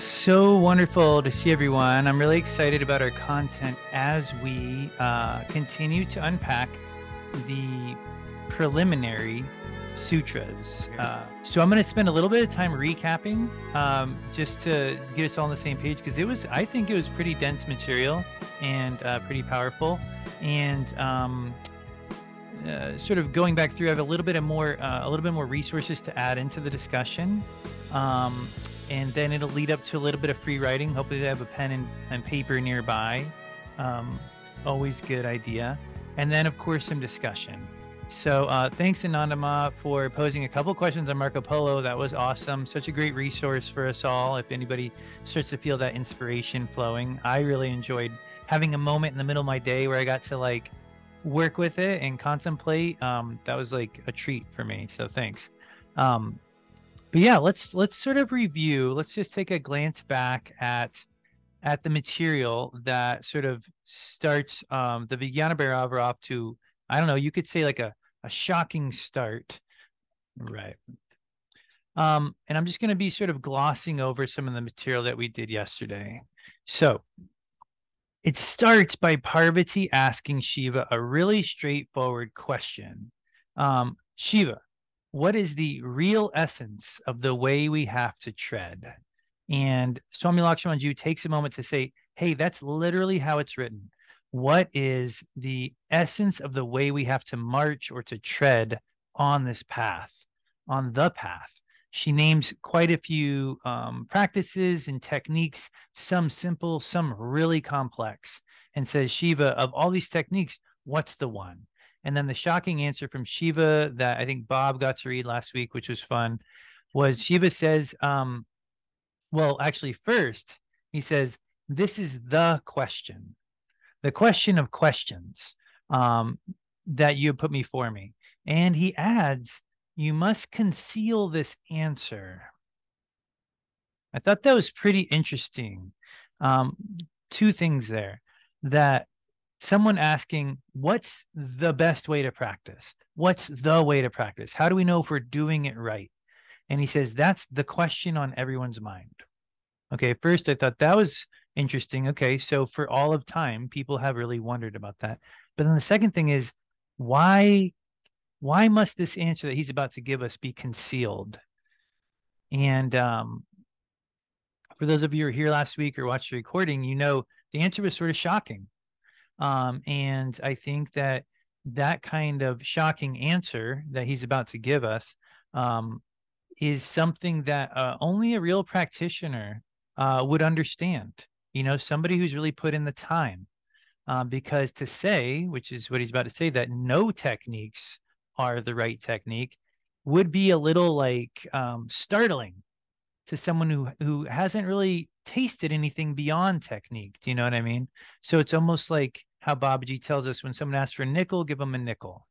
so wonderful to see everyone. I'm really excited about our content as we uh, continue to unpack the preliminary sutras. Uh, so I'm going to spend a little bit of time recapping um, just to get us all on the same page because it was, I think it was pretty dense material and uh, pretty powerful. And um, uh, sort of going back through, I have a little bit of more, uh, a little bit more resources to add into the discussion. Um, and then it'll lead up to a little bit of free writing. Hopefully, they have a pen and, and paper nearby. Um, always good idea. And then, of course, some discussion. So, uh, thanks, Anandama, for posing a couple questions on Marco Polo. That was awesome. Such a great resource for us all. If anybody starts to feel that inspiration flowing, I really enjoyed having a moment in the middle of my day where I got to like work with it and contemplate. Um, that was like a treat for me. So, thanks. Um, but yeah, let's let's sort of review. Let's just take a glance back at at the material that sort of starts um, the Vijnana Bhairava off to I don't know. You could say like a a shocking start, right? Um, and I'm just going to be sort of glossing over some of the material that we did yesterday. So it starts by Parvati asking Shiva a really straightforward question. Um, Shiva, what is the real essence of the way we have to tread? And Swami Lakshmanjoo takes a moment to say, hey, that's literally how it's written. What is the essence of the way we have to march or to tread on this path, on the path? She names quite a few um, practices and techniques, some simple, some really complex, and says, Shiva, of all these techniques, what's the one? And then the shocking answer from Shiva that I think Bob got to read last week, which was fun, was Shiva says, um, well, actually, first, he says, this is the question, the question of questions um, that you put me for me. And he adds, you must conceal this answer. I thought that was pretty interesting. Um, two things there that someone asking, What's the best way to practice? What's the way to practice? How do we know if we're doing it right? And he says, That's the question on everyone's mind. Okay, first I thought that was interesting. Okay, so for all of time, people have really wondered about that. But then the second thing is, why why must this answer that he's about to give us be concealed? And um, for those of you who were here last week or watched the recording, you know the answer was sort of shocking. Um, and I think that that kind of shocking answer that he's about to give us um, is something that uh, only a real practitioner uh, would understand. You know, somebody who's really put in the time. Uh, because to say, which is what he's about to say, that no techniques are the right technique would be a little like um, startling to someone who who hasn't really tasted anything beyond technique. Do you know what I mean? So it's almost like how Babaji tells us when someone asks for a nickel, give them a nickel.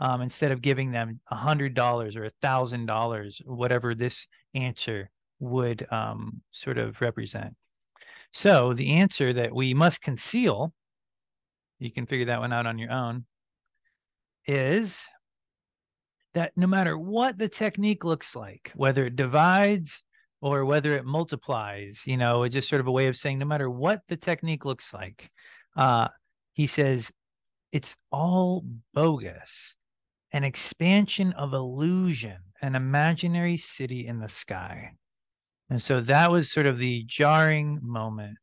Um, instead of giving them a hundred dollars or a thousand dollars, whatever this answer would um, sort of represent. So the answer that we must conceal, you can figure that one out on your own, is that no matter what the technique looks like, whether it divides or whether it multiplies, you know, it's just sort of a way of saying no matter what the technique looks like, uh, he says it's all bogus, an expansion of illusion, an imaginary city in the sky. And so that was sort of the jarring moment.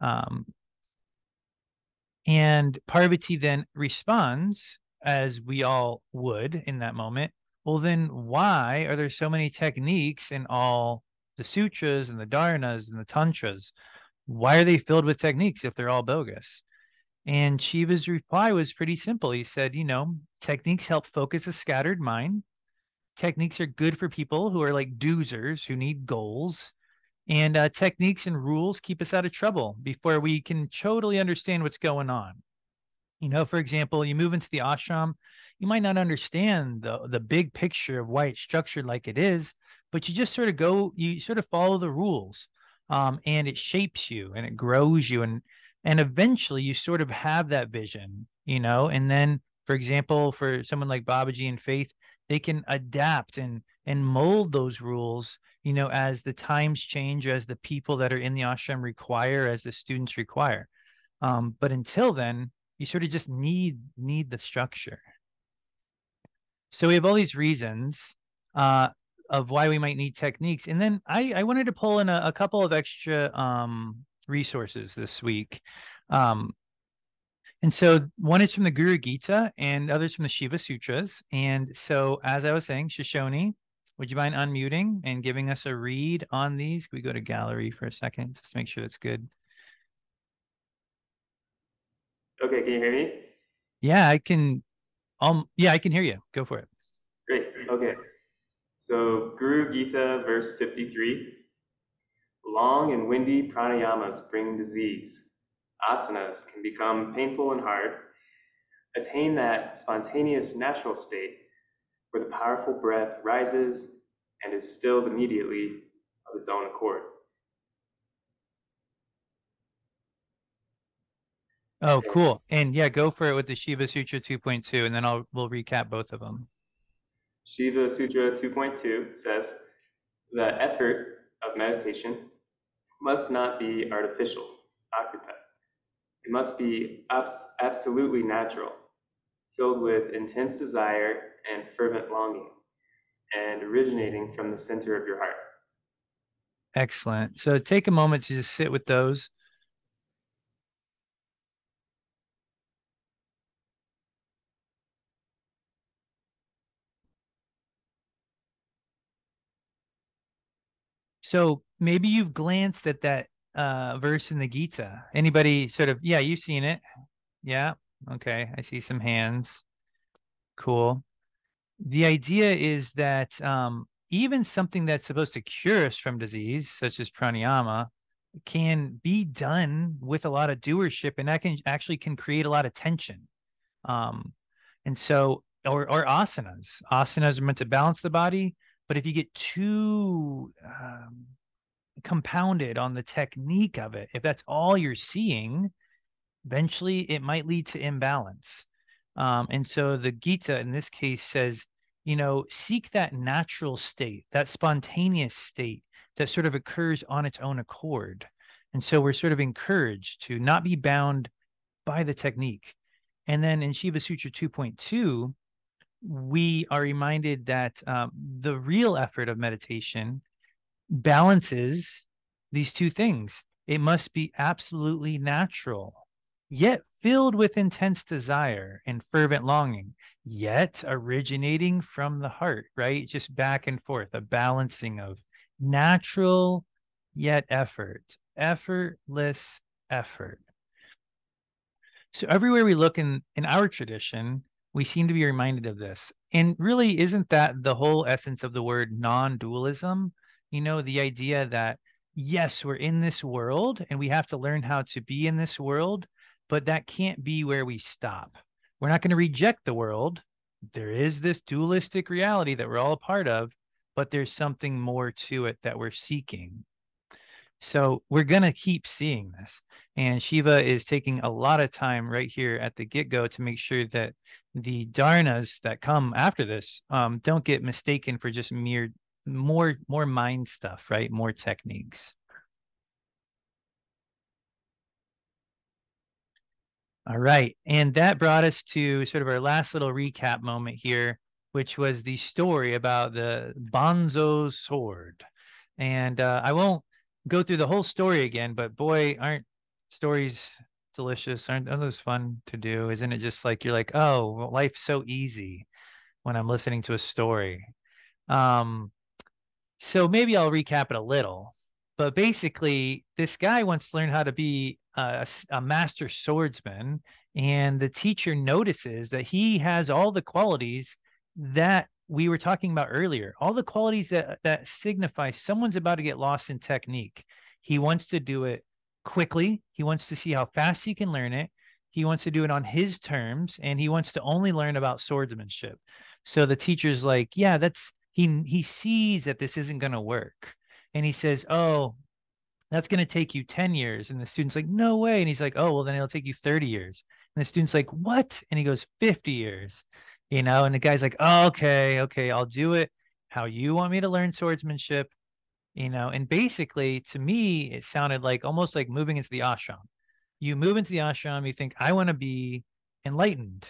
Um, and Parvati then responds, as we all would in that moment. Well, then why are there so many techniques in all the sutras and the dharanas and the tantras? Why are they filled with techniques if they're all bogus? And Shiva's reply was pretty simple. He said, you know, techniques help focus a scattered mind. Techniques are good for people who are like doozers who need goals. And uh, techniques and rules keep us out of trouble before we can totally understand what's going on. You know, for example, you move into the ashram, you might not understand the the big picture of why it's structured like it is, but you just sort of go, you sort of follow the rules, um, and it shapes you and it grows you, and and eventually you sort of have that vision, you know. And then, for example, for someone like Babaji and Faith, they can adapt and and mold those rules you know as the times change as the people that are in the ashram require as the students require um, but until then you sort of just need need the structure so we have all these reasons uh, of why we might need techniques and then i i wanted to pull in a, a couple of extra um, resources this week um, and so one is from the guru gita and others from the shiva sutras and so as i was saying shoshone would you mind unmuting and giving us a read on these Can we go to gallery for a second just to make sure it's good Okay, can you hear me? Yeah, I can. Um, yeah, I can hear you. Go for it. Great. Okay. So Guru Gita, verse 53. Long and windy pranayamas bring disease. Asanas can become painful and hard. Attain that spontaneous natural state where the powerful breath rises and is stilled immediately of its own accord. Oh, cool. And yeah, go for it with the Shiva Sutra 2.2, and then I'll we'll recap both of them. Shiva Sutra 2.2 says the effort of meditation must not be artificial, akrita. It must be abs- absolutely natural, filled with intense desire and fervent longing, and originating from the center of your heart. Excellent. So take a moment to just sit with those. So maybe you've glanced at that uh, verse in the Gita. Anybody sort of, yeah, you've seen it. Yeah. Okay. I see some hands. Cool. The idea is that um, even something that's supposed to cure us from disease, such as pranayama, can be done with a lot of doership and that can actually can create a lot of tension. Um, and so, or, or asanas, asanas are meant to balance the body but if you get too um, compounded on the technique of it, if that's all you're seeing, eventually it might lead to imbalance. Um, and so the Gita in this case says, you know, seek that natural state, that spontaneous state that sort of occurs on its own accord. And so we're sort of encouraged to not be bound by the technique. And then in Shiva Sutra 2.2, we are reminded that um, the real effort of meditation balances these two things. It must be absolutely natural, yet filled with intense desire and fervent longing, yet originating from the heart, right? Just back and forth, a balancing of natural yet effort, effortless effort. So everywhere we look in in our tradition, we seem to be reminded of this. And really, isn't that the whole essence of the word non dualism? You know, the idea that, yes, we're in this world and we have to learn how to be in this world, but that can't be where we stop. We're not going to reject the world. There is this dualistic reality that we're all a part of, but there's something more to it that we're seeking. So we're going to keep seeing this. And Shiva is taking a lot of time right here at the get go to make sure that the dharanas that come after this um, don't get mistaken for just mere more more mind stuff, right? More techniques. All right. And that brought us to sort of our last little recap moment here, which was the story about the Banzo sword. And uh, I won't go through the whole story again, but boy, aren't stories delicious? Aren't, aren't those fun to do? Isn't it just like you're like, oh, life's so easy when I'm listening to a story. Um, so maybe I'll recap it a little. But basically, this guy wants to learn how to be a, a master swordsman, and the teacher notices that he has all the qualities that we were talking about earlier, all the qualities that that signify someone's about to get lost in technique. He wants to do it quickly. He wants to see how fast he can learn it. He wants to do it on his terms and he wants to only learn about swordsmanship. So the teacher's like, yeah, that's he he sees that this isn't going to work. And he says, "Oh, that's going to take you 10 years." And the student's like, "No way." And he's like, "Oh, well then it'll take you 30 years." And the student's like, "What?" And he goes, "50 years." You know, and the guy's like, oh, "Okay, okay, I'll do it how you want me to learn swordsmanship." You know, and basically to me it sounded like almost like moving into the ashram. You move into the ashram, you think, "I want to be enlightened."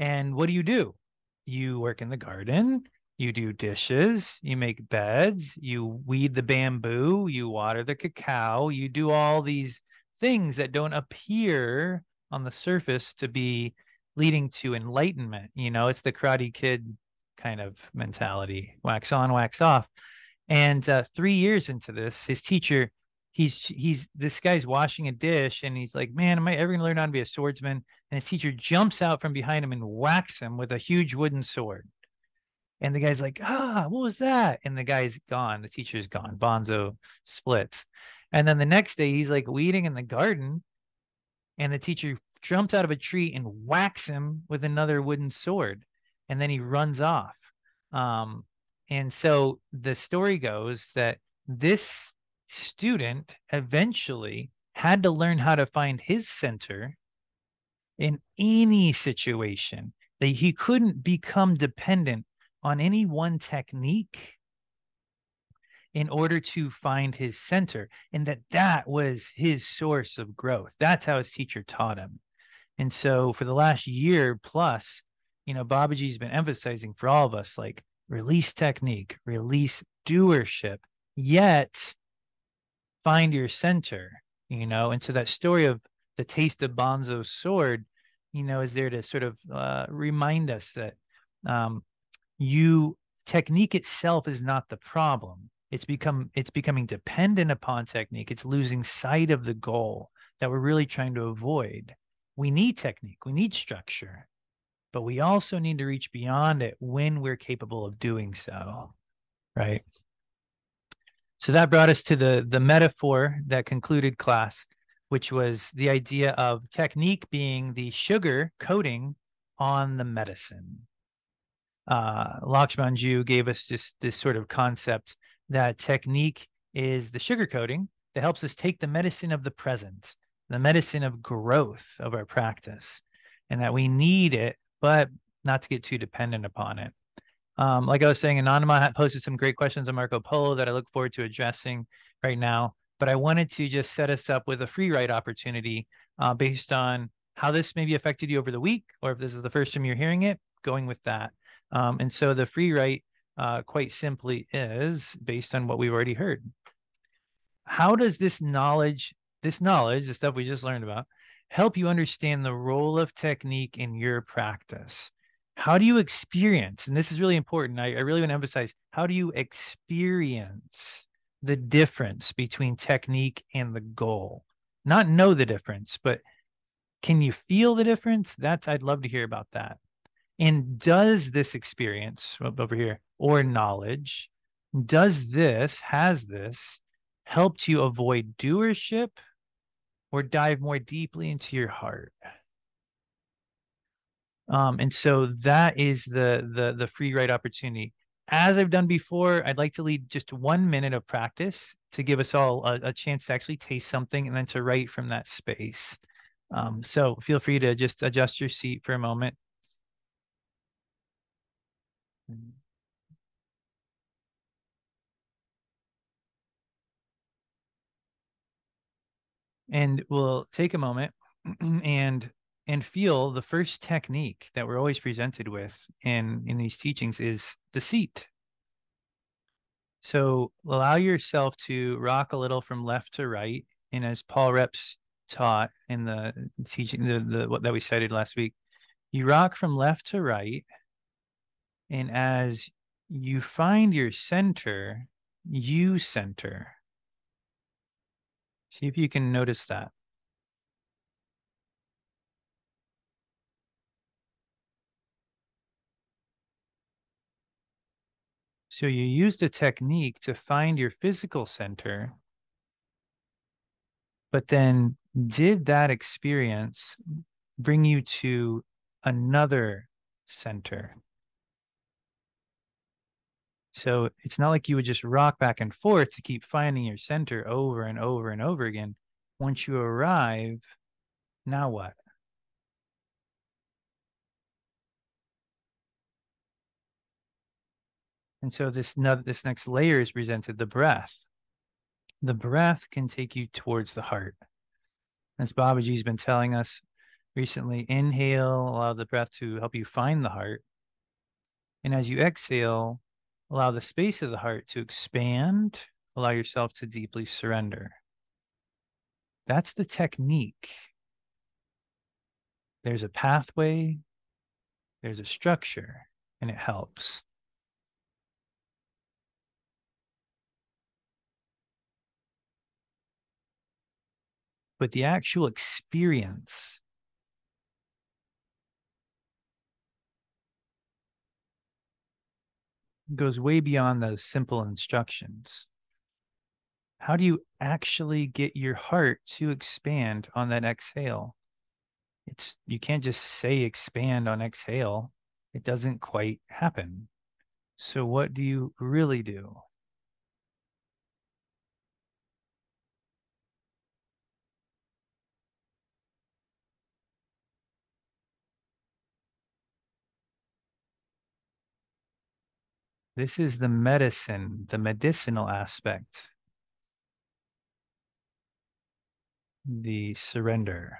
And what do you do? You work in the garden, you do dishes, you make beds, you weed the bamboo, you water the cacao, you do all these things that don't appear on the surface to be leading to enlightenment. You know, it's the Karate Kid kind of mentality wax on, wax off. And uh, three years into this, his teacher, he's he's this guy's washing a dish and he's like, Man, am I ever gonna learn how to be a swordsman? And his teacher jumps out from behind him and whacks him with a huge wooden sword. And the guy's like, ah, what was that? And the guy's gone. The teacher's gone. Banzo splits. And then the next day, he's like weeding in the garden. And the teacher jumps out of a tree and whacks him with another wooden sword. And then he runs off. Um, and so the story goes that this student eventually had to learn how to find his center in any situation that he couldn't become dependent on any one technique in order to find his center and that that was his source of growth that's how his teacher taught him and so for the last year plus you know babaji's been emphasizing for all of us like release technique release doership yet find your center you know? And so that story of the taste of banzo's sword you know is there to sort of uh, remind us that um, you technique itself is not the problem. It's become it's becoming dependent upon technique. It's losing sight of the goal that we're really trying to avoid we need technique we need structure but we also need to reach beyond it when we're capable of doing so right? So that brought us to the the metaphor that concluded class which was the idea of technique being the sugar coating on the medicine. Uh, Lakshmanjoo gave us just this sort of concept that technique is the sugar coating that helps us take the medicine of the present, the medicine of growth of our practice, and that we need it, but not to get too dependent upon it. Um, like I was saying, Anandama posted some great questions on Marco Polo that I look forward to addressing right now. But I wanted to just set us up with a free write opportunity uh, based on how this maybe affected you over the week, or if this is the first time you're hearing it, going with that. Um, and so the free write, uh, quite simply, is based on what we've already heard. How does this knowledge, this knowledge, the stuff we just learned about, help you understand the role of technique in your practice? How do you experience, and this is really important, I, I really want to emphasize, how do you experience the difference between technique and the goal? Not know the difference, but can you feel the difference? That's I'd love to hear about that. And does this experience over here or knowledge, does this, has this helped you avoid doership or dive more deeply into your heart? Um, and so that is the the the free write opportunity. As I've done before, I'd like to lead just one minute of practice to give us all a, a chance to actually taste something and then to write from that space. Um, so feel free to just adjust your seat for a moment. And we'll take a moment and and feel the first technique that we're always presented with in in these teachings is the seat. So allow yourself to rock a little from left to right, and as Paul Reps taught in the teaching the, the what that we cited last week, you rock from left to right and as you find your center, you center. See if you can notice that. So you used a technique to find your physical center, but then did that experience bring you to another center? So it's not like you would just rock back and forth to keep finding your center over and over and over again. Once you arrive, now what? And so this this next layer is presented the breath. The breath can take you towards the heart. As Babaji's been telling us recently, inhale, allow the breath to help you find the heart. And as you exhale, allow the space of the heart to expand, allow yourself to deeply surrender. That's the technique. There's a pathway, there's a structure, and it helps. but the actual experience goes way beyond those simple instructions. How do you actually get your heart to expand on that exhale? It's you can't just say expand on exhale. It doesn't quite happen. So what do you really do? This is the medicine, the medicinal aspect, the surrender.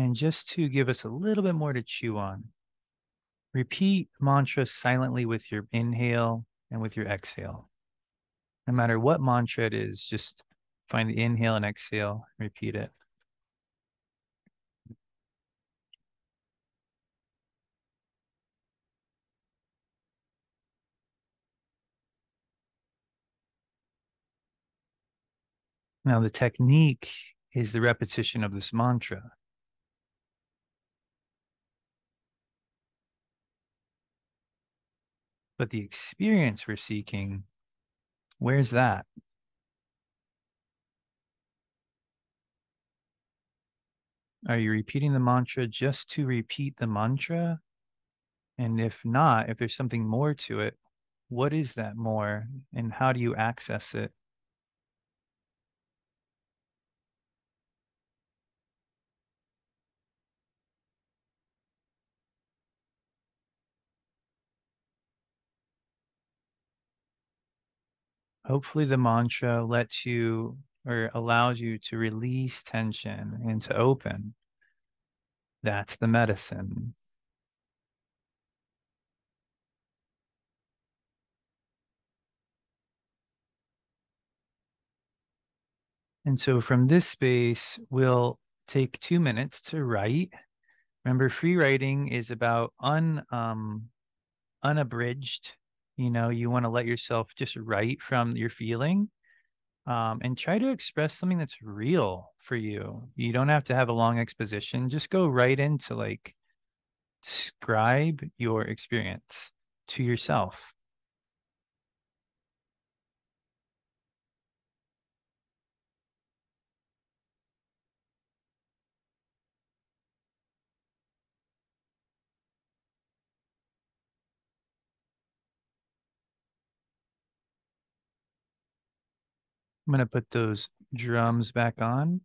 And just to give us a little bit more to chew on, repeat mantra silently with your inhale and with your exhale. No matter what mantra it is, just find the inhale and exhale, repeat it. Now, the technique is the repetition of this mantra. But the experience we're seeking, where's that? Are you repeating the mantra just to repeat the mantra? And if not, if there's something more to it, what is that more and how do you access it? Hopefully the mantra lets you or allows you to release tension and to open. That's the medicine. And so from this space, we'll take two minutes to write. Remember, free writing is about un um, unabridged you know you want to let yourself just write from your feeling um, and try to express something that's real for you. You don't have to have a long exposition. Just go right into like describe your experience to yourself I'm going to put those drums back on.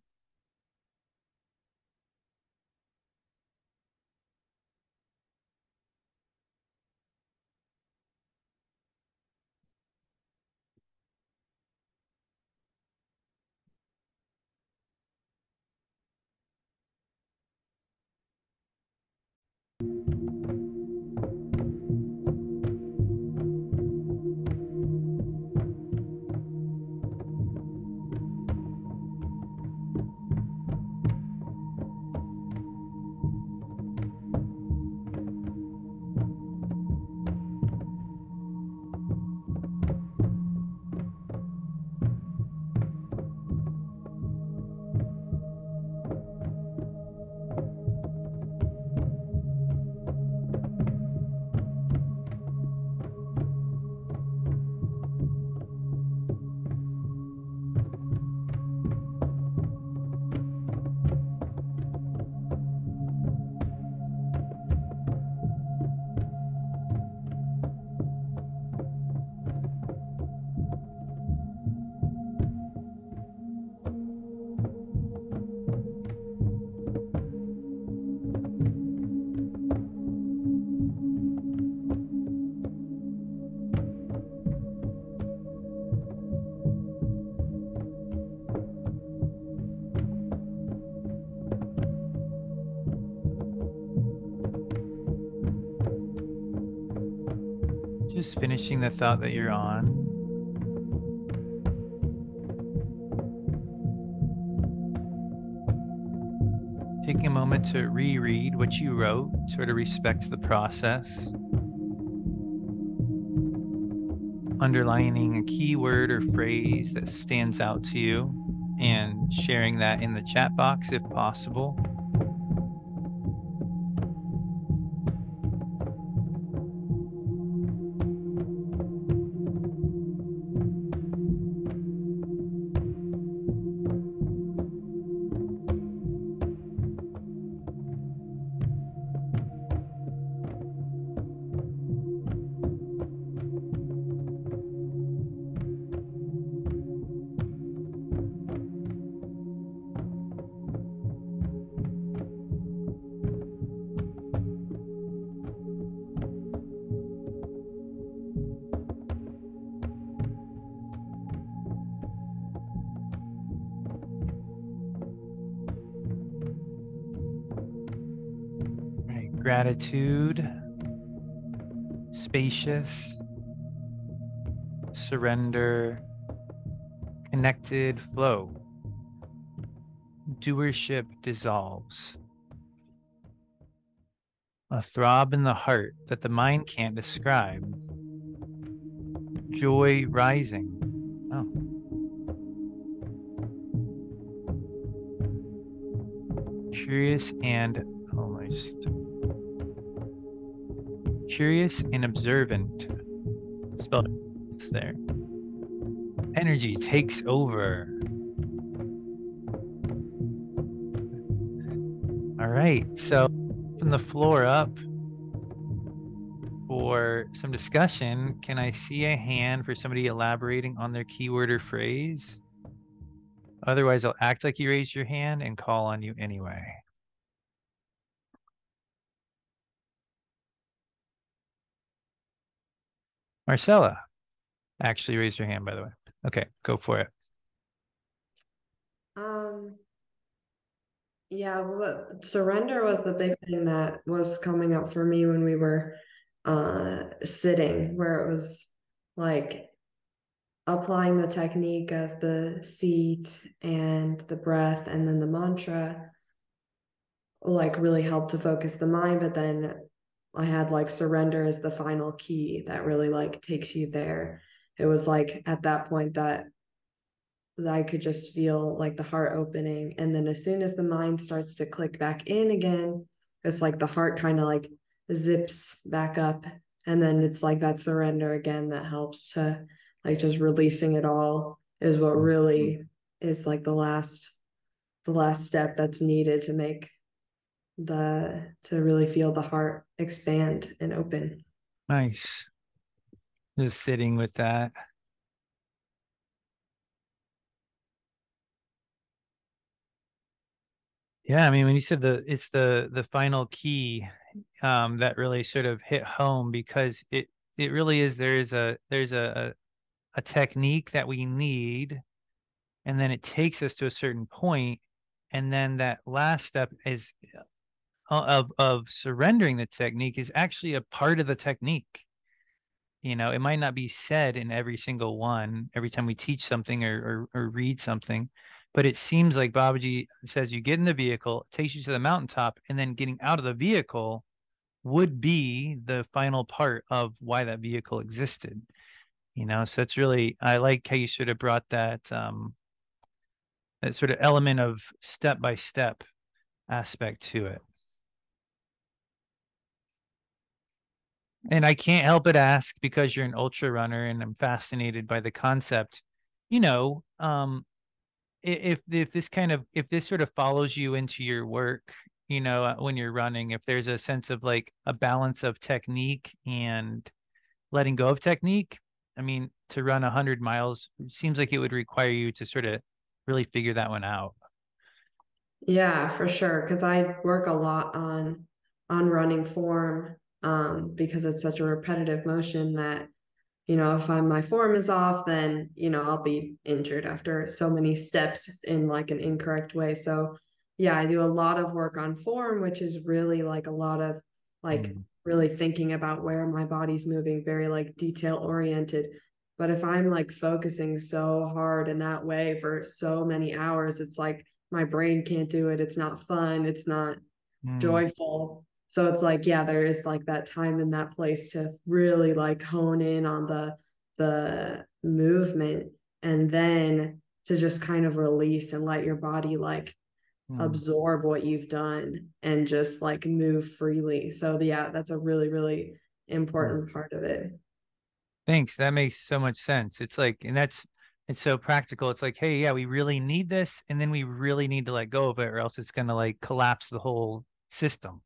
Finishing the thought that you're on. Taking a moment to reread what you wrote, sort of respect the process. Underlining a key word or phrase that stands out to you and sharing that in the chat box if possible. Gratitude, spacious, surrender, connected flow. Doership dissolves. A throb in the heart that the mind can't describe. Joy rising. Oh. Curious and oh, curious and observant. Spelled it's there. Energy takes over. All right, so open the floor up for some discussion. Can I see a hand for somebody elaborating on their keyword or phrase? Otherwise, I'll act like you raised your hand and call on you anyway. Marcella actually raised her hand, by the way. Okay, go for it. Um, yeah, what surrender was the big thing that was coming up for me when we were uh sitting, where it was like applying the technique of the seat and the breath and then the mantra like really helped to focus the mind but then I had like surrender as the final key that really like takes you there. It was like at that point that, that I could just feel like the heart opening. And then as soon as the mind starts to click back in again, it's like the heart kind of like zips back up. And then it's like that surrender again that helps to like just releasing it all is what really mm-hmm. is like the last the last step that's needed to make the to really feel the heart expand and open. Nice. Just sitting with that. Yeah, I mean, when you said the it's the the final key um, that really sort of hit home because it it really is there's a there's a a technique that we need, and then it takes us to a certain point, and then that last step is of of surrendering the technique is actually a part of the technique. You know it might not be said in every single one every time we teach something or, or, or read something but it seems like babaji says you get in the vehicle takes you to the mountaintop and then getting out of the vehicle would be the final part of why that vehicle existed you know? So it's really i like how you sort of brought that um that sort of element of step by step aspect to it and I can't help but ask because you're an ultra runner and I'm fascinated by the concept. You know, um, if if this kind of if this sort of follows you into your work, you know, uh, when you're running, if there's a sense of like a balance of technique and letting go of technique, I mean, to run a hundred miles seems like it would require you to sort of really figure that one out. Yeah, for sure. Because I work a lot on on running form um, because it's such a repetitive motion that you know if I'm, my form is off then you know i'll be injured after so many steps in like an incorrect way so yeah i do a lot of work on form which is really like a lot of like mm. really thinking about where my body's moving, very like detail oriented. But if I'm like focusing so hard in that way for so many hours, it's like my brain can't do it. It's not fun. It's not mm. joyful. So it's like, yeah, there is like that time and that place to really like hone in on the the movement and then to just kind of release and let your body like mm. absorb what you've done and just like move freely. So yeah, that's a really, really important part of it. Thanks. That makes so much sense. It's like, and that's it's so practical. It's like, hey, yeah, we really need this, and then we really need to let go of it, or else it's gonna like collapse the whole system.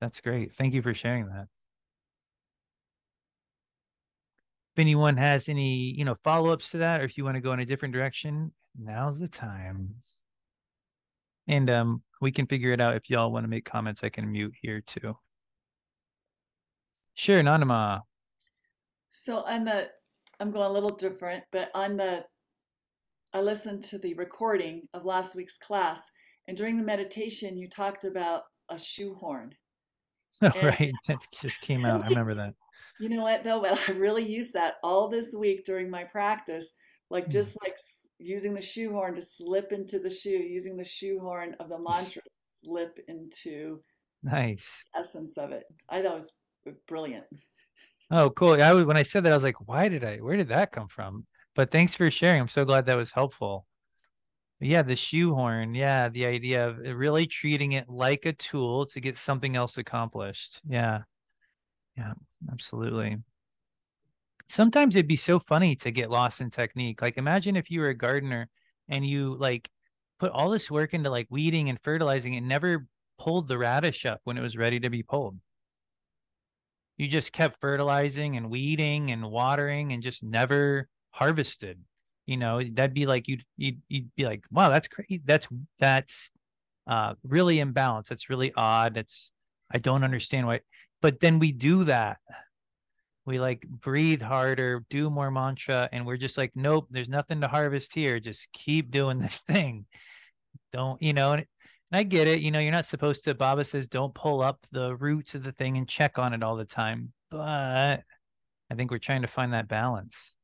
That's great. Thank you for sharing that. If anyone has any, you know, follow-ups to that, or if you want to go in a different direction, now's the time. And um, we can figure it out. If y'all want to make comments, I can mute here too. Sure, Nanima. So on the, I'm going a little different, but on the, I listened to the recording of last week's class, and during the meditation, you talked about a shoehorn. Oh, right. That just came out. I remember that. You know what, though? But I really used that all this week during my practice, like hmm. just like using the shoehorn to slip into the shoe, using the shoehorn of the mantra slip into nice essence of it. I thought it was brilliant. Oh, cool. I when I said that, I was like, why did I? Where did that come from? But thanks for sharing. I'm so glad that was helpful. Yeah, the shoehorn. Yeah, the idea of uh, really treating it like a tool to get something else accomplished. Yeah. Yeah, absolutely. Sometimes it'd be so funny to get lost in technique. Like imagine if you were a gardener and you like put all this work into like weeding and fertilizing and never pulled the radish up when it was ready to be pulled. You just kept fertilizing and weeding and watering and just never harvested you know that'd be like you'd you'd, you'd be like wow that's great that's that's uh really imbalanced. That's really odd. It's i don't understand why but then we do that. We like breathe harder do more mantra and we're just like nope there's nothing to harvest here. Just keep doing this thing. Don't you know and i get it. You know you're not supposed to baba says don't pull up the roots of the thing and check on it all the time but i think we're trying to find that balance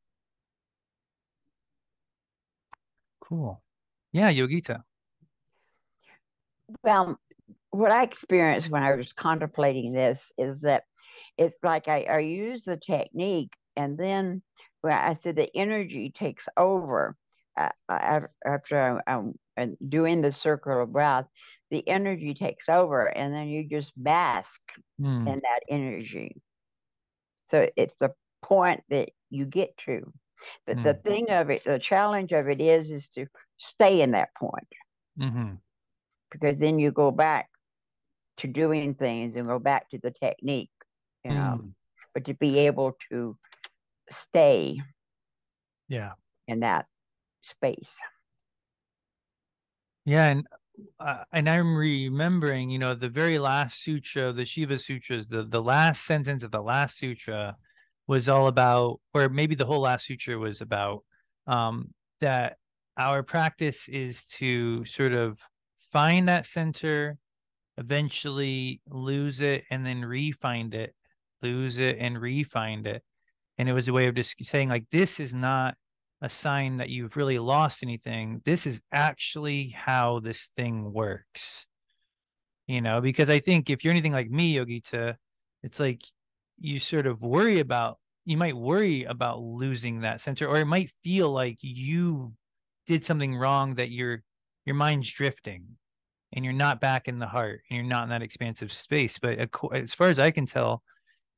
Cool. Yeah, Yogita. Well, what I experienced when I was contemplating this is that it's like I, I use the technique and then well, I said the energy takes over uh, uh after I'm, I'm doing the circle of breath, the energy takes over and then you just bask mm. in that energy. So it's a point that you get to. The, mm. the thing of it, the challenge of it is, is to stay in that point. Mm-hmm. Because then you go back to doing things and go back to the technique, you know, mm. but to be able to stay yeah in that space yeah and uh, and i'm remembering you know the very last sutra the shiva sutras the the last sentence of the last sutra was all about, or maybe the whole last sutra was about, um, that our practice is to sort of find that center, eventually lose it, and then refind it, lose it and refind it. And it was a way of just saying, like, this is not a sign that you've really lost anything. This is actually how this thing works. You know, because I think if you're anything like me, Yogita, it's like you sort of worry about you might worry about losing that center or it might feel like you did something wrong that your your mind's drifting and you're not back in the heart and you're not in that expansive space. But as far as i can tell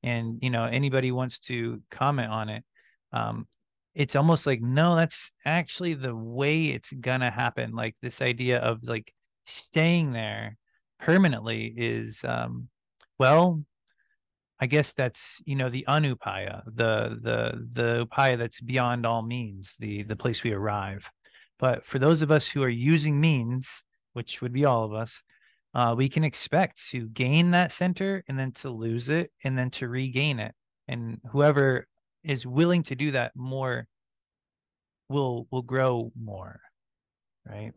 and you know anybody wants to comment on it um it's almost like no that's actually the way it's gonna happen. Like this idea of like staying there permanently is um well I guess that's you know the anupaya, the the the upaya that's beyond all means, the the place we arrive. But for those of us who are using means, which would be all of us, uh, we can expect to gain that center and then to lose it and then to regain it. And whoever is willing to do that more will will grow more, right?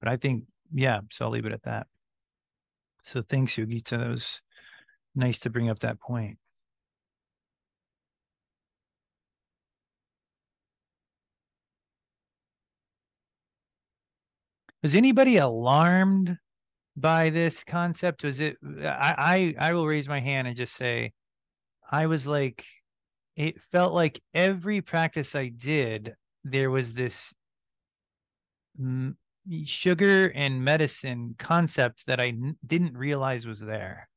But I think yeah, so I'll leave it at that. So thanks, Yogita. That was nice to bring up that point. Was anybody alarmed by this concept? Was it I I, I will raise my hand and just say I was like it felt like every practice I did there was this sugar and medicine concept that I didn't realize was there.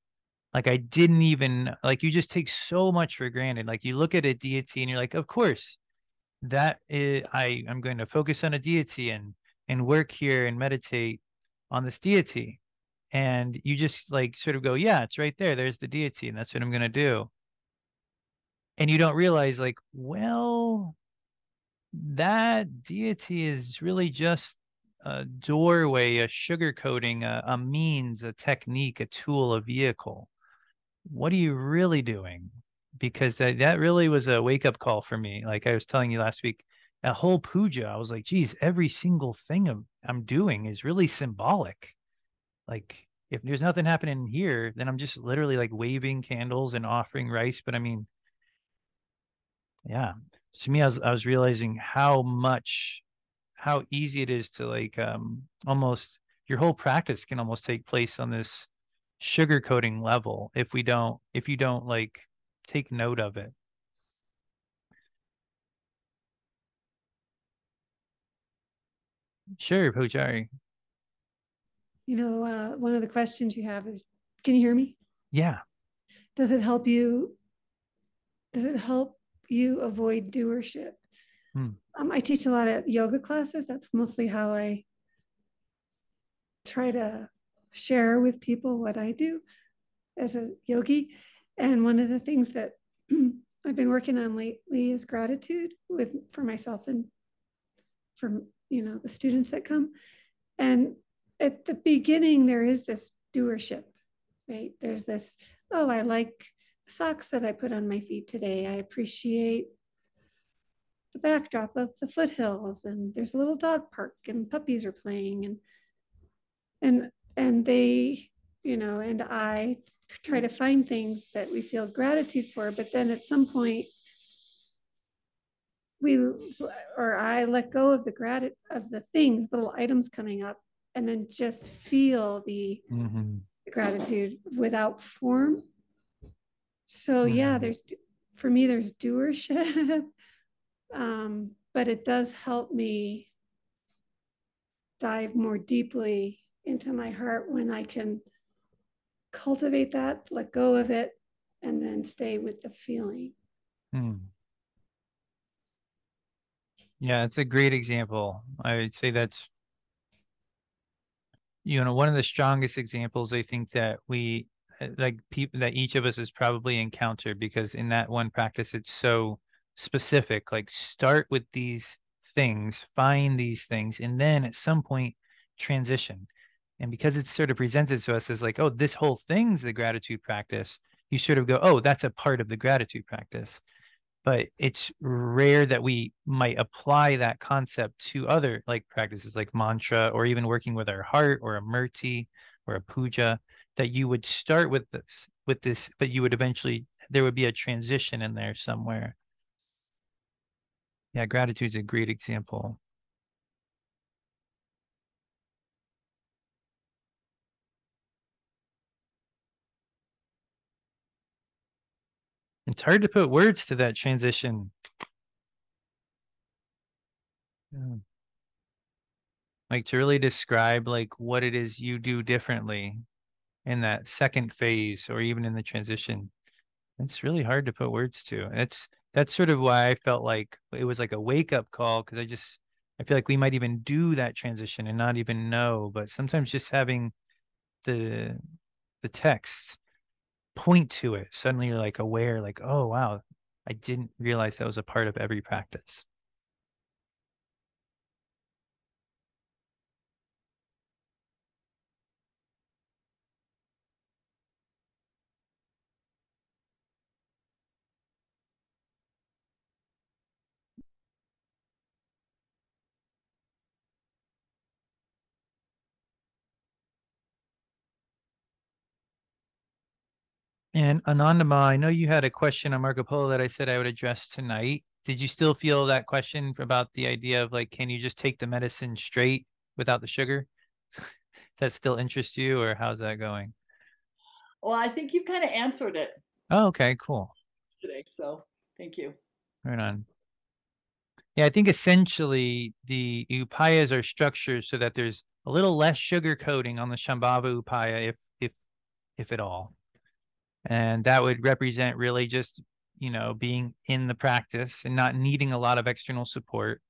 Like I didn't even like you just take so much for granted. Like you look at a deity and you're like, of course, that is I I'm going to focus on a deity and and work here and meditate on this deity. And you just like sort of go, yeah, it's right there. There's the deity, and that's what I'm going to do. And you don't realize, like, well, that deity is really just a doorway, a sugarcoating, a, a means, a technique, a tool, a vehicle. What are you really doing? Because that, that really was a wake up call for me. Like I was telling you last week, a whole puja, I was like, geez, every single thing I'm, I'm doing is really symbolic. Like if there's nothing happening here, then I'm just literally like waving candles and offering rice. But I mean, yeah, to me, I was I was realizing how much, how easy it is to like um almost your whole practice can almost take place on this sugarcoating level if we don't if you don't like take note of it. Sure, Pujari. You know, uh, one of the questions you have is, can you hear me? Yeah. Does it help you? Does it help you avoid doership? Hmm. Um, I teach a lot of yoga classes. That's mostly how I try to share with people what I do as a yogi. And one of the things that I've been working on lately is gratitude with for myself and for you know the students that come. And at the beginning, there is this doership, right? There's this, oh, I like socks that I put on my feet today. I appreciate the backdrop of the foothills and there's a little dog park and puppies are playing and and and they you know and i try to find things that we feel gratitude for but then at some point we or i let go of the grat of the things little items coming up and then just feel the Mm-hmm. gratitude without form so yeah Mhm. there's for me there's doership um, but it does help me dive more deeply into my heart when i can cultivate that let go of it and then stay with the feeling Hmm. Yeah, it's a great example. I would say that's, you know, one of the strongest examples I think that we, uh, like people that each of us has probably encountered because in that one practice, it's so specific. Like start with these things, find these things, and then at some point transition. And because it's sort of presented to us as like, oh, this whole thing's the gratitude practice, you sort of go, oh, that's a part of the gratitude practice. But it's rare that we might apply that concept to other like practices like mantra or even working with our heart or a murti or a puja that you would start with this with this but you would eventually there would be a transition in there somewhere. Yeah gratitude's a great example it's hard to put words to that transition Yeah. like to really describe like what it is you do differently in that second phase or even in the transition it's really hard to put words to and it's that's sort of why i felt like it was like a wake up call because i just i feel like we might even do that transition and not even know but sometimes just having the the text point to it suddenly you're like aware like oh wow i didn't realize that was a part of every practice And Anandama, I know you had a question on Marco Polo that I said I would address tonight. Did you still feel that question about the idea of like, can you just take the medicine straight without the sugar? Does that still interest you or how's that going? Well, I think you've kind of answered it Oh, okay, cool. today. So thank you. Right on. Yeah, I think essentially the upayas are structured so that there's a little less sugar coating on the Shambhava upaya, if if if at all. And that would represent really just, you know, being in the practice and not needing a lot of external support.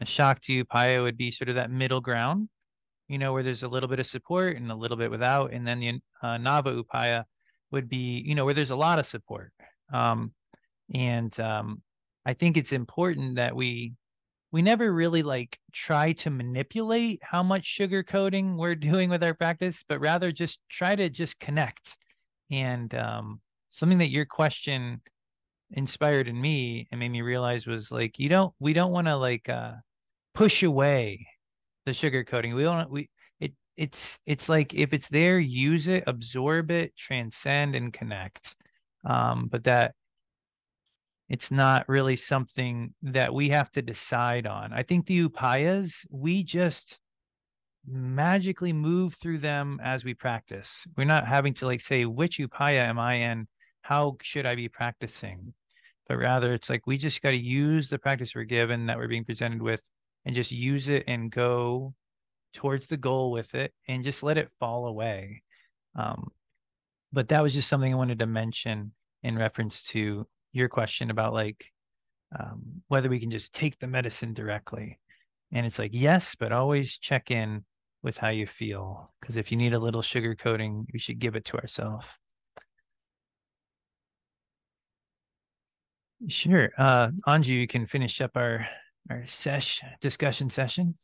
The Shakti upaya would be sort of that middle ground, you know, where there's a little bit of support and a little bit without. And then the uh, Nava upaya would be, you know, where there's a lot of support. Um, and um, I think it's important that we we never really like try to manipulate how much sugar coating we're doing with our practice, but rather just try to just connect. And um, something that your question inspired in me and made me realize was like you don't we don't want to like uh, push away the sugar coating. We don't we it it's it's like if it's there, use it, absorb it, transcend, and connect. Um, but that it's not really something that we have to decide on. I think the upayas, we just magically move through them as we practice. We're not having to like say, which upaya am I in? How should I be practicing? But rather, it's like we just got to use the practice we're given that we're being presented with and just use it and go towards the goal with it and just let it fall away. Um, but that was just something I wanted to mention in reference to your question about like um, whether we can just take the medicine directly. And it's like, yes, but always check in with how you feel. Because if you need a little sugar coating, we should give it to ourselves. Sure. Uh, Anju, you can finish up our, our sesh discussion session.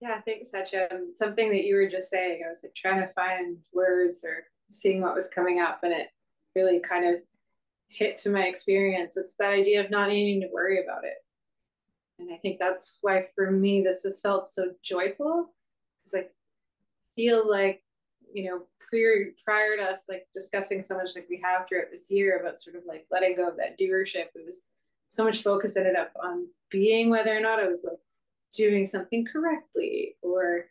Yeah, thanks, Hachem. Something that you were just saying, I was like trying to find words or seeing what was coming up, and it really kind of hit to my experience. It's that idea of not needing to worry about it. And I think that's why for me this has felt so joyful. Because I feel like, you know, prior prior to us like discussing so much like we have throughout this year about sort of like letting go of that doership, it was so much focus ended up on being whether or not I was like doing something correctly or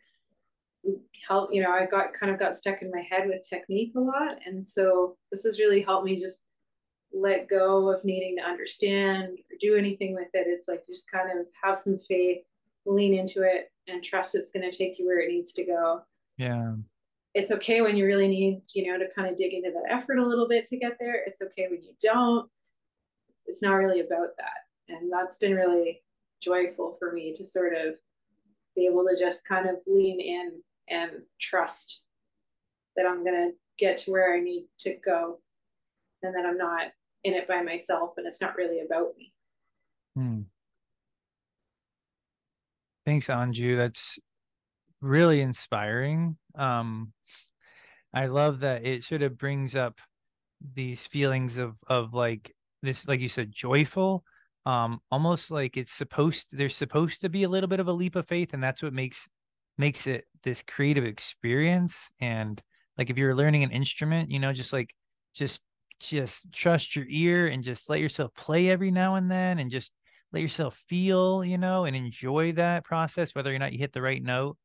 help you know i got kind of got stuck in my head with technique a lot and so this has really helped me just let go of needing to understand or do anything with it. It's like just kind of have some faith, lean into it, and trust it's going to take you where it needs to go. Yeah. It's okay when you really need, you know, to kind of dig into that effort a little bit to get there. It's okay when you don't. It's not really about that. And that's been really joyful for me to sort of be able to just kind of lean in and trust that I'm going to get to where I need to go and that I'm not in it by myself and it's not really about me. Hmm. Thanks, Anju. That's really inspiring. Um, I love that it sort of brings up these feelings of of like this, like you said, joyful. Um, almost like it's supposed to, there's supposed to be a little bit of a leap of faith, and that's what makes makes it this creative experience. And like if you're learning an instrument, you know, just like just just trust your ear and just let yourself play every now and then and just let yourself feel, you know, and enjoy that process, whether or not you hit the right note.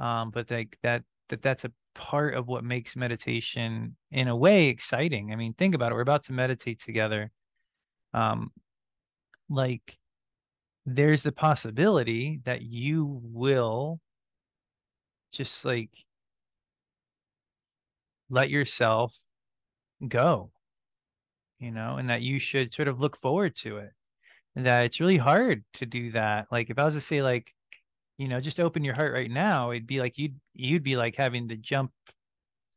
Um, but like that, that that's a part of what makes meditation in a way exciting. I mean, think about it. We're about to meditate together. Um, like there's the possibility that you will just like let yourself go you know, and that you should sort of look forward to it. And that it's really hard to do that. Like if I was to say like, you know, just open your heart right now, it'd be like you'd you'd be like having to jump,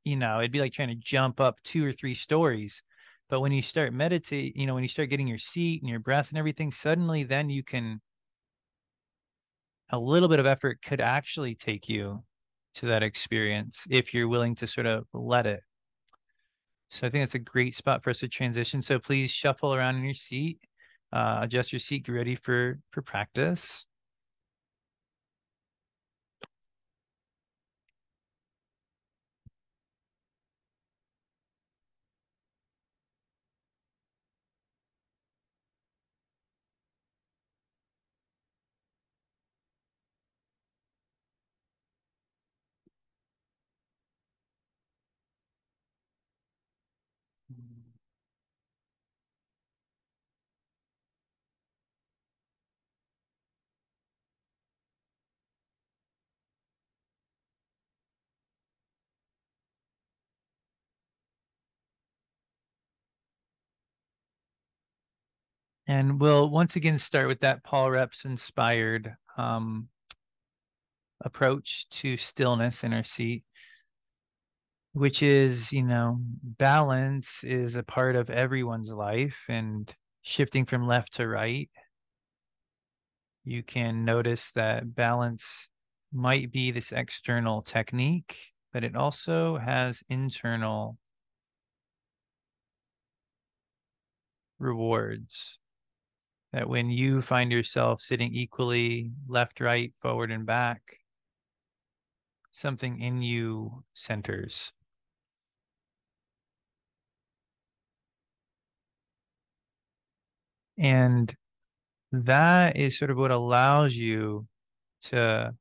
you know, it'd be like trying to jump up two or three stories. But when you start meditate, you know, when you start getting your seat and your breath and everything, suddenly then you can a little bit of effort could actually take you to that experience if you're willing to sort of let it so I think it's a great spot for us to transition. So please shuffle around in your seat, uh, adjust your seat, get ready for for practice. And we'll once again start with that Paul Reps inspired um, approach to stillness in our seat, which is, you know, balance is a part of everyone's life and shifting from left to right. You can notice that balance might be this external technique, but it also has internal rewards that when you find yourself sitting equally left, right, forward, and back, something in you centers. And that is sort of what allows you to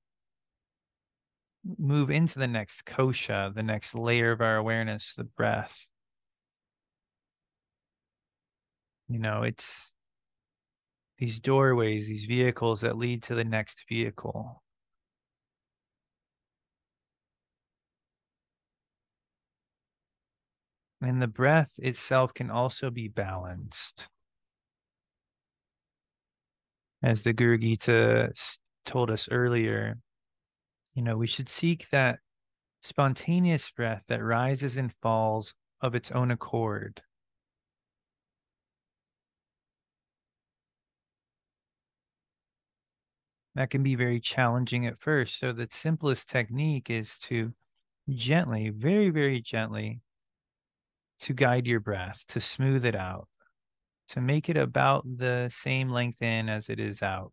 move into the next kosha, the next layer of our awareness, the breath. You know, it's these doorways, these vehicles that lead to the next vehicle. And the breath itself can also be balanced. As the Guru Gita told us earlier, you know, we should seek that spontaneous breath that rises and falls of its own accord. That can be very challenging at first. So the simplest technique is to gently, very, very gently, to guide your breath, to smooth it out, to make it about the same length in as it is out.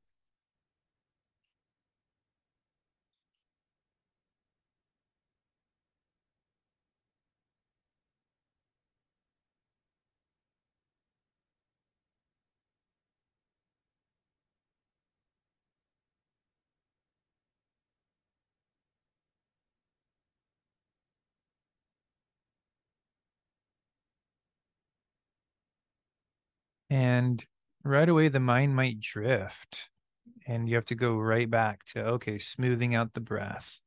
And right away, the mind might drift, and you have to go right back to okay, smoothing out the breath,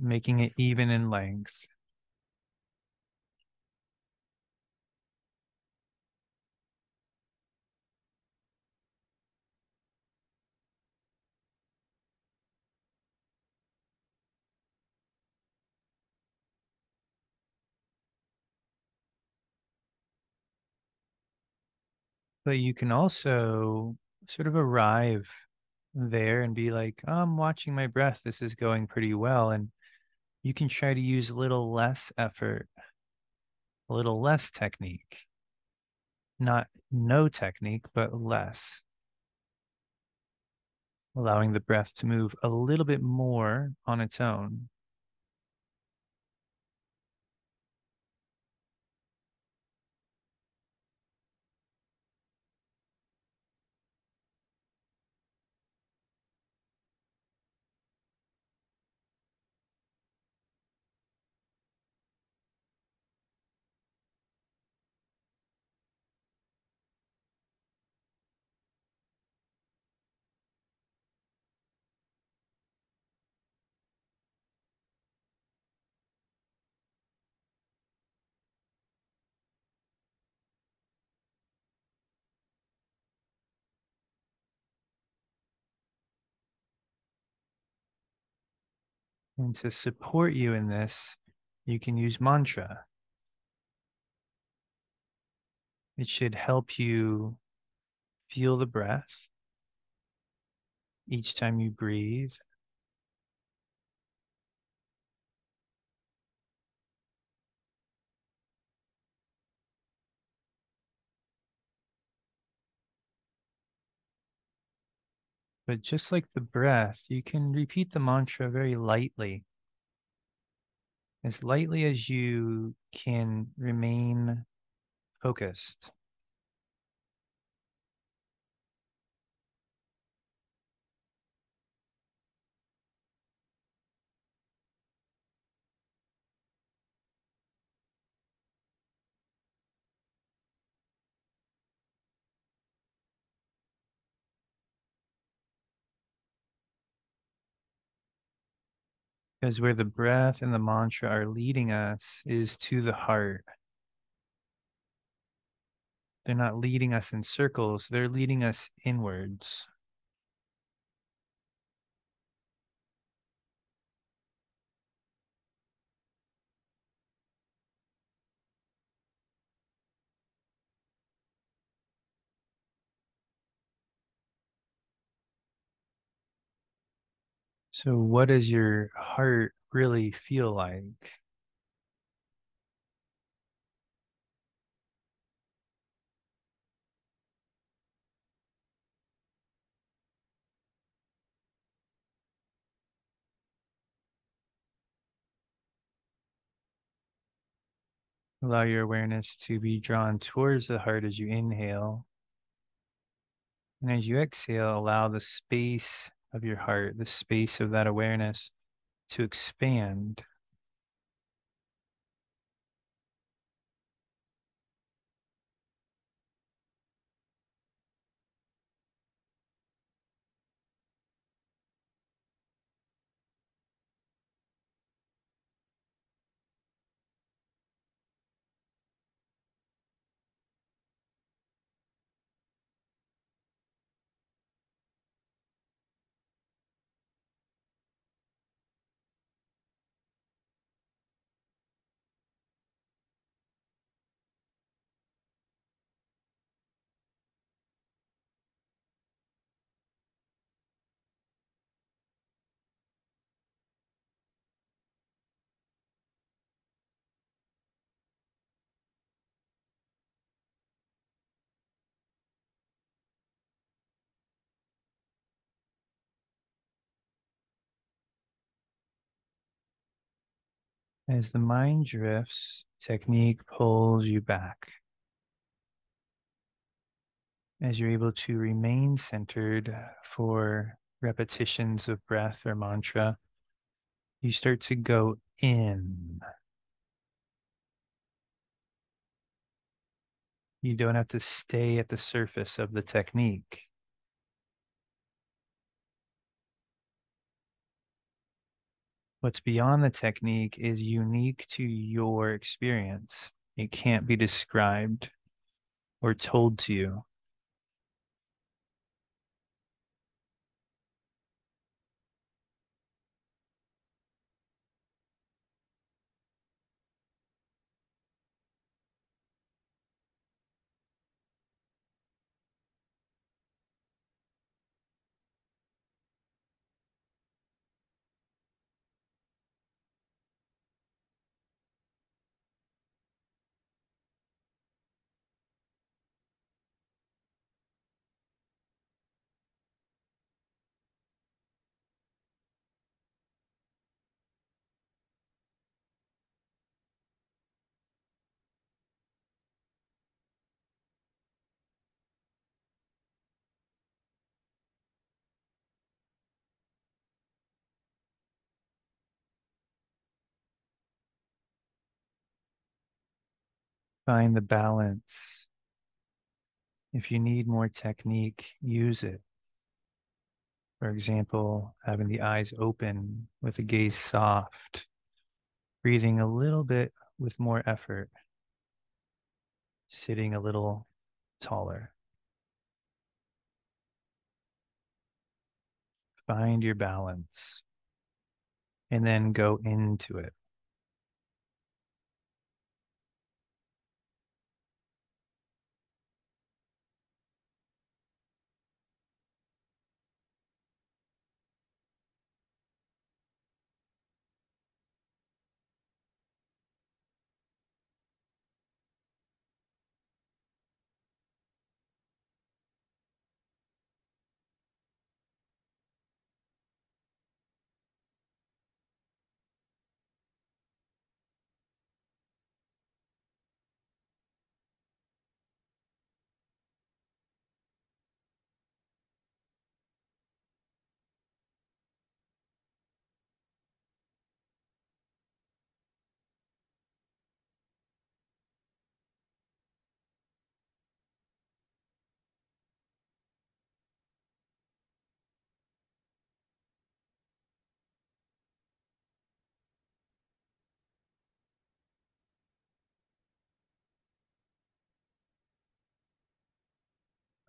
making it even in length. But you can also sort of arrive there and be like, I'm watching my breath. This is going pretty well. And you can try to use a little less effort, a little less technique. Not no technique, but less. Allowing the breath to move a little bit more on its own. And to support you in this, you can use mantra. It should help you feel the breath each time you breathe. But just like the breath, you can repeat the mantra very lightly. As lightly as you can remain focused. Because where the breath and the mantra are leading us is to the heart. They're not leading us in circles, they're leading us inwards. So, what does your heart really feel like? Allow your awareness to be drawn towards the heart as you inhale. And as you exhale, allow the space of your heart, the space of that awareness to expand. As the mind drifts, technique pulls you back. As you're able to remain centered for repetitions of breath or mantra, you start to go in. You don't have to stay at the surface of the technique. What's beyond the technique is unique to your experience. It can't be described or told to you. Find the balance. If you need more technique, use it. For example, having the eyes open with the gaze soft, breathing a little bit with more effort, sitting a little taller. Find your balance and then go into it.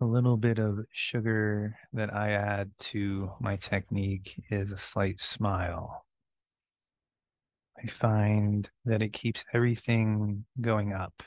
A little bit of sugar that I add to my technique is a slight smile. I find that it keeps everything going up.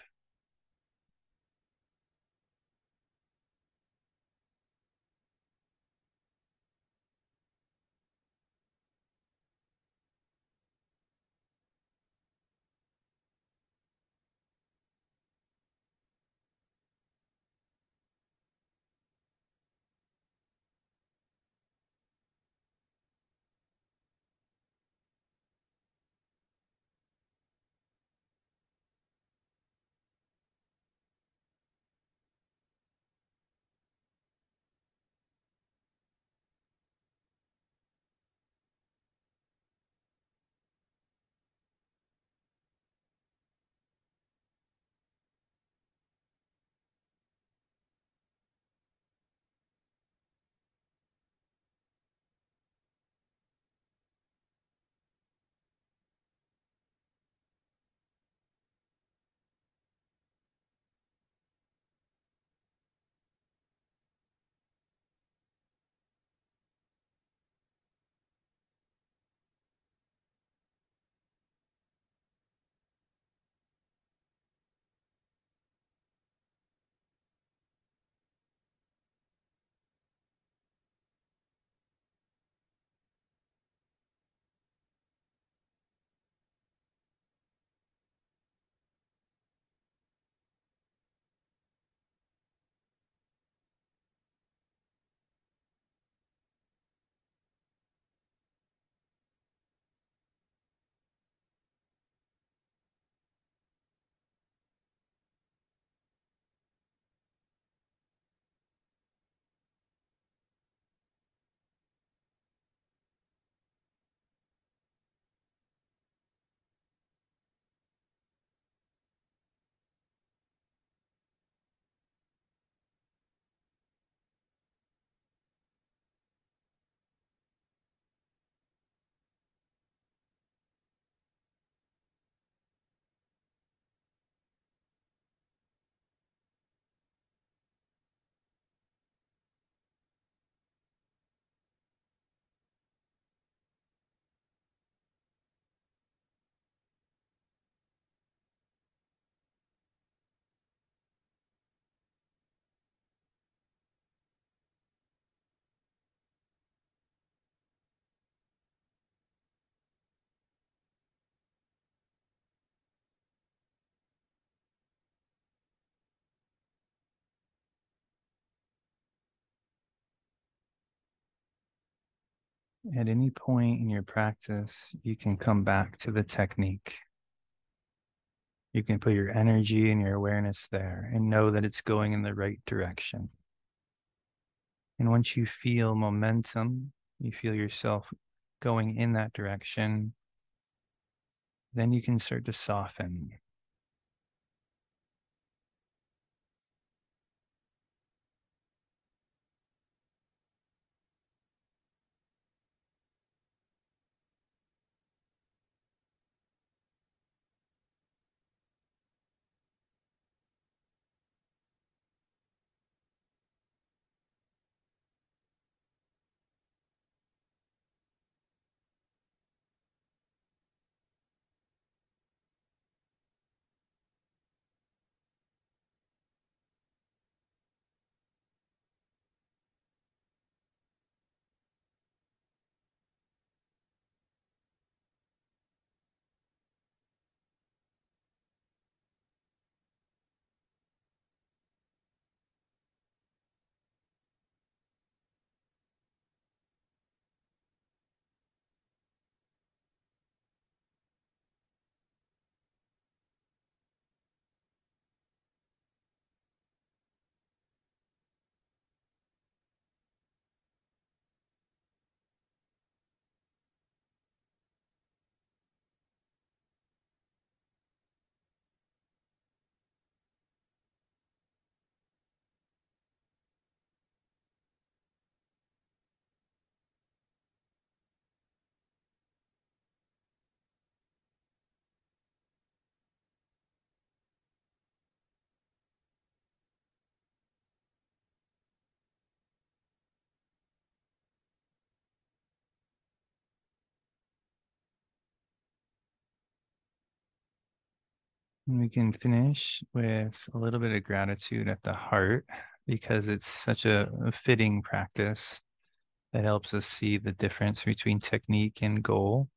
At any point in your practice, you can come back to the technique. You can put your energy and your awareness there and know that it's going in the right direction. And once you feel momentum, you feel yourself going in that direction, then you can start to soften. We can finish with a little bit of gratitude at the heart because it's such a, fitting practice that helps us see the difference between technique and goal.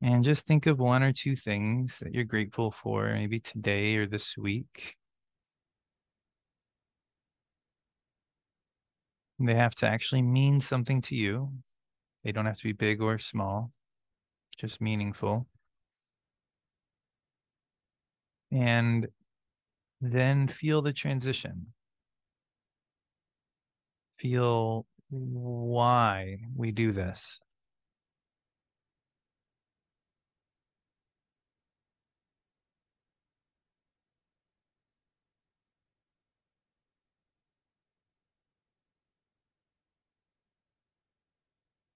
And just think of one or two things that you're grateful for, maybe today or this week. They have to actually mean something to you. They don't have to be big or small, just meaningful. And then feel the transition. Feel why we do this.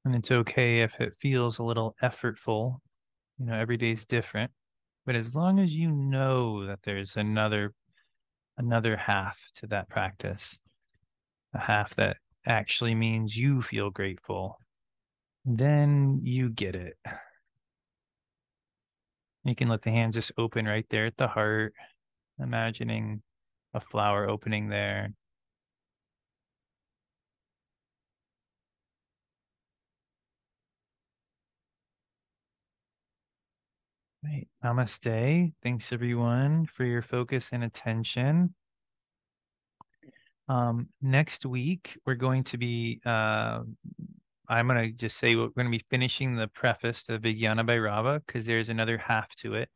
And it's okay if it feels a little effortful. You know, every day's different. But as long as you know that there's another another half to that practice, a half that actually means you feel grateful, then you get it. You can let the hands just open right there at the heart, imagining a flower opening there. Right. Namaste. Thanks everyone for your focus and attention. Um, next week, we're going to be, uh, I'm going to just say we're going to be finishing the preface to Vijnana Bhairava because there's another half to it.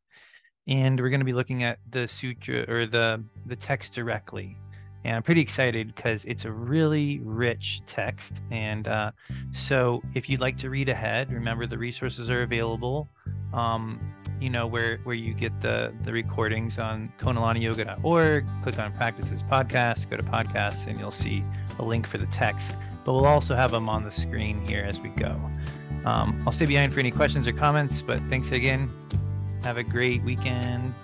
And we're going to be looking at the sutra or the, the text directly. And I'm pretty excited because it's a really rich text. And uh, so if you'd like to read ahead, remember the resources are available. Um, you know where where you get the the recordings on konalaniyoga.org click on practices podcast go to podcasts and you'll see a link for the text. But we'll also have them on the screen here as we go. Um, i'll stay behind for any questions or comments but thanks again. Have a great weekend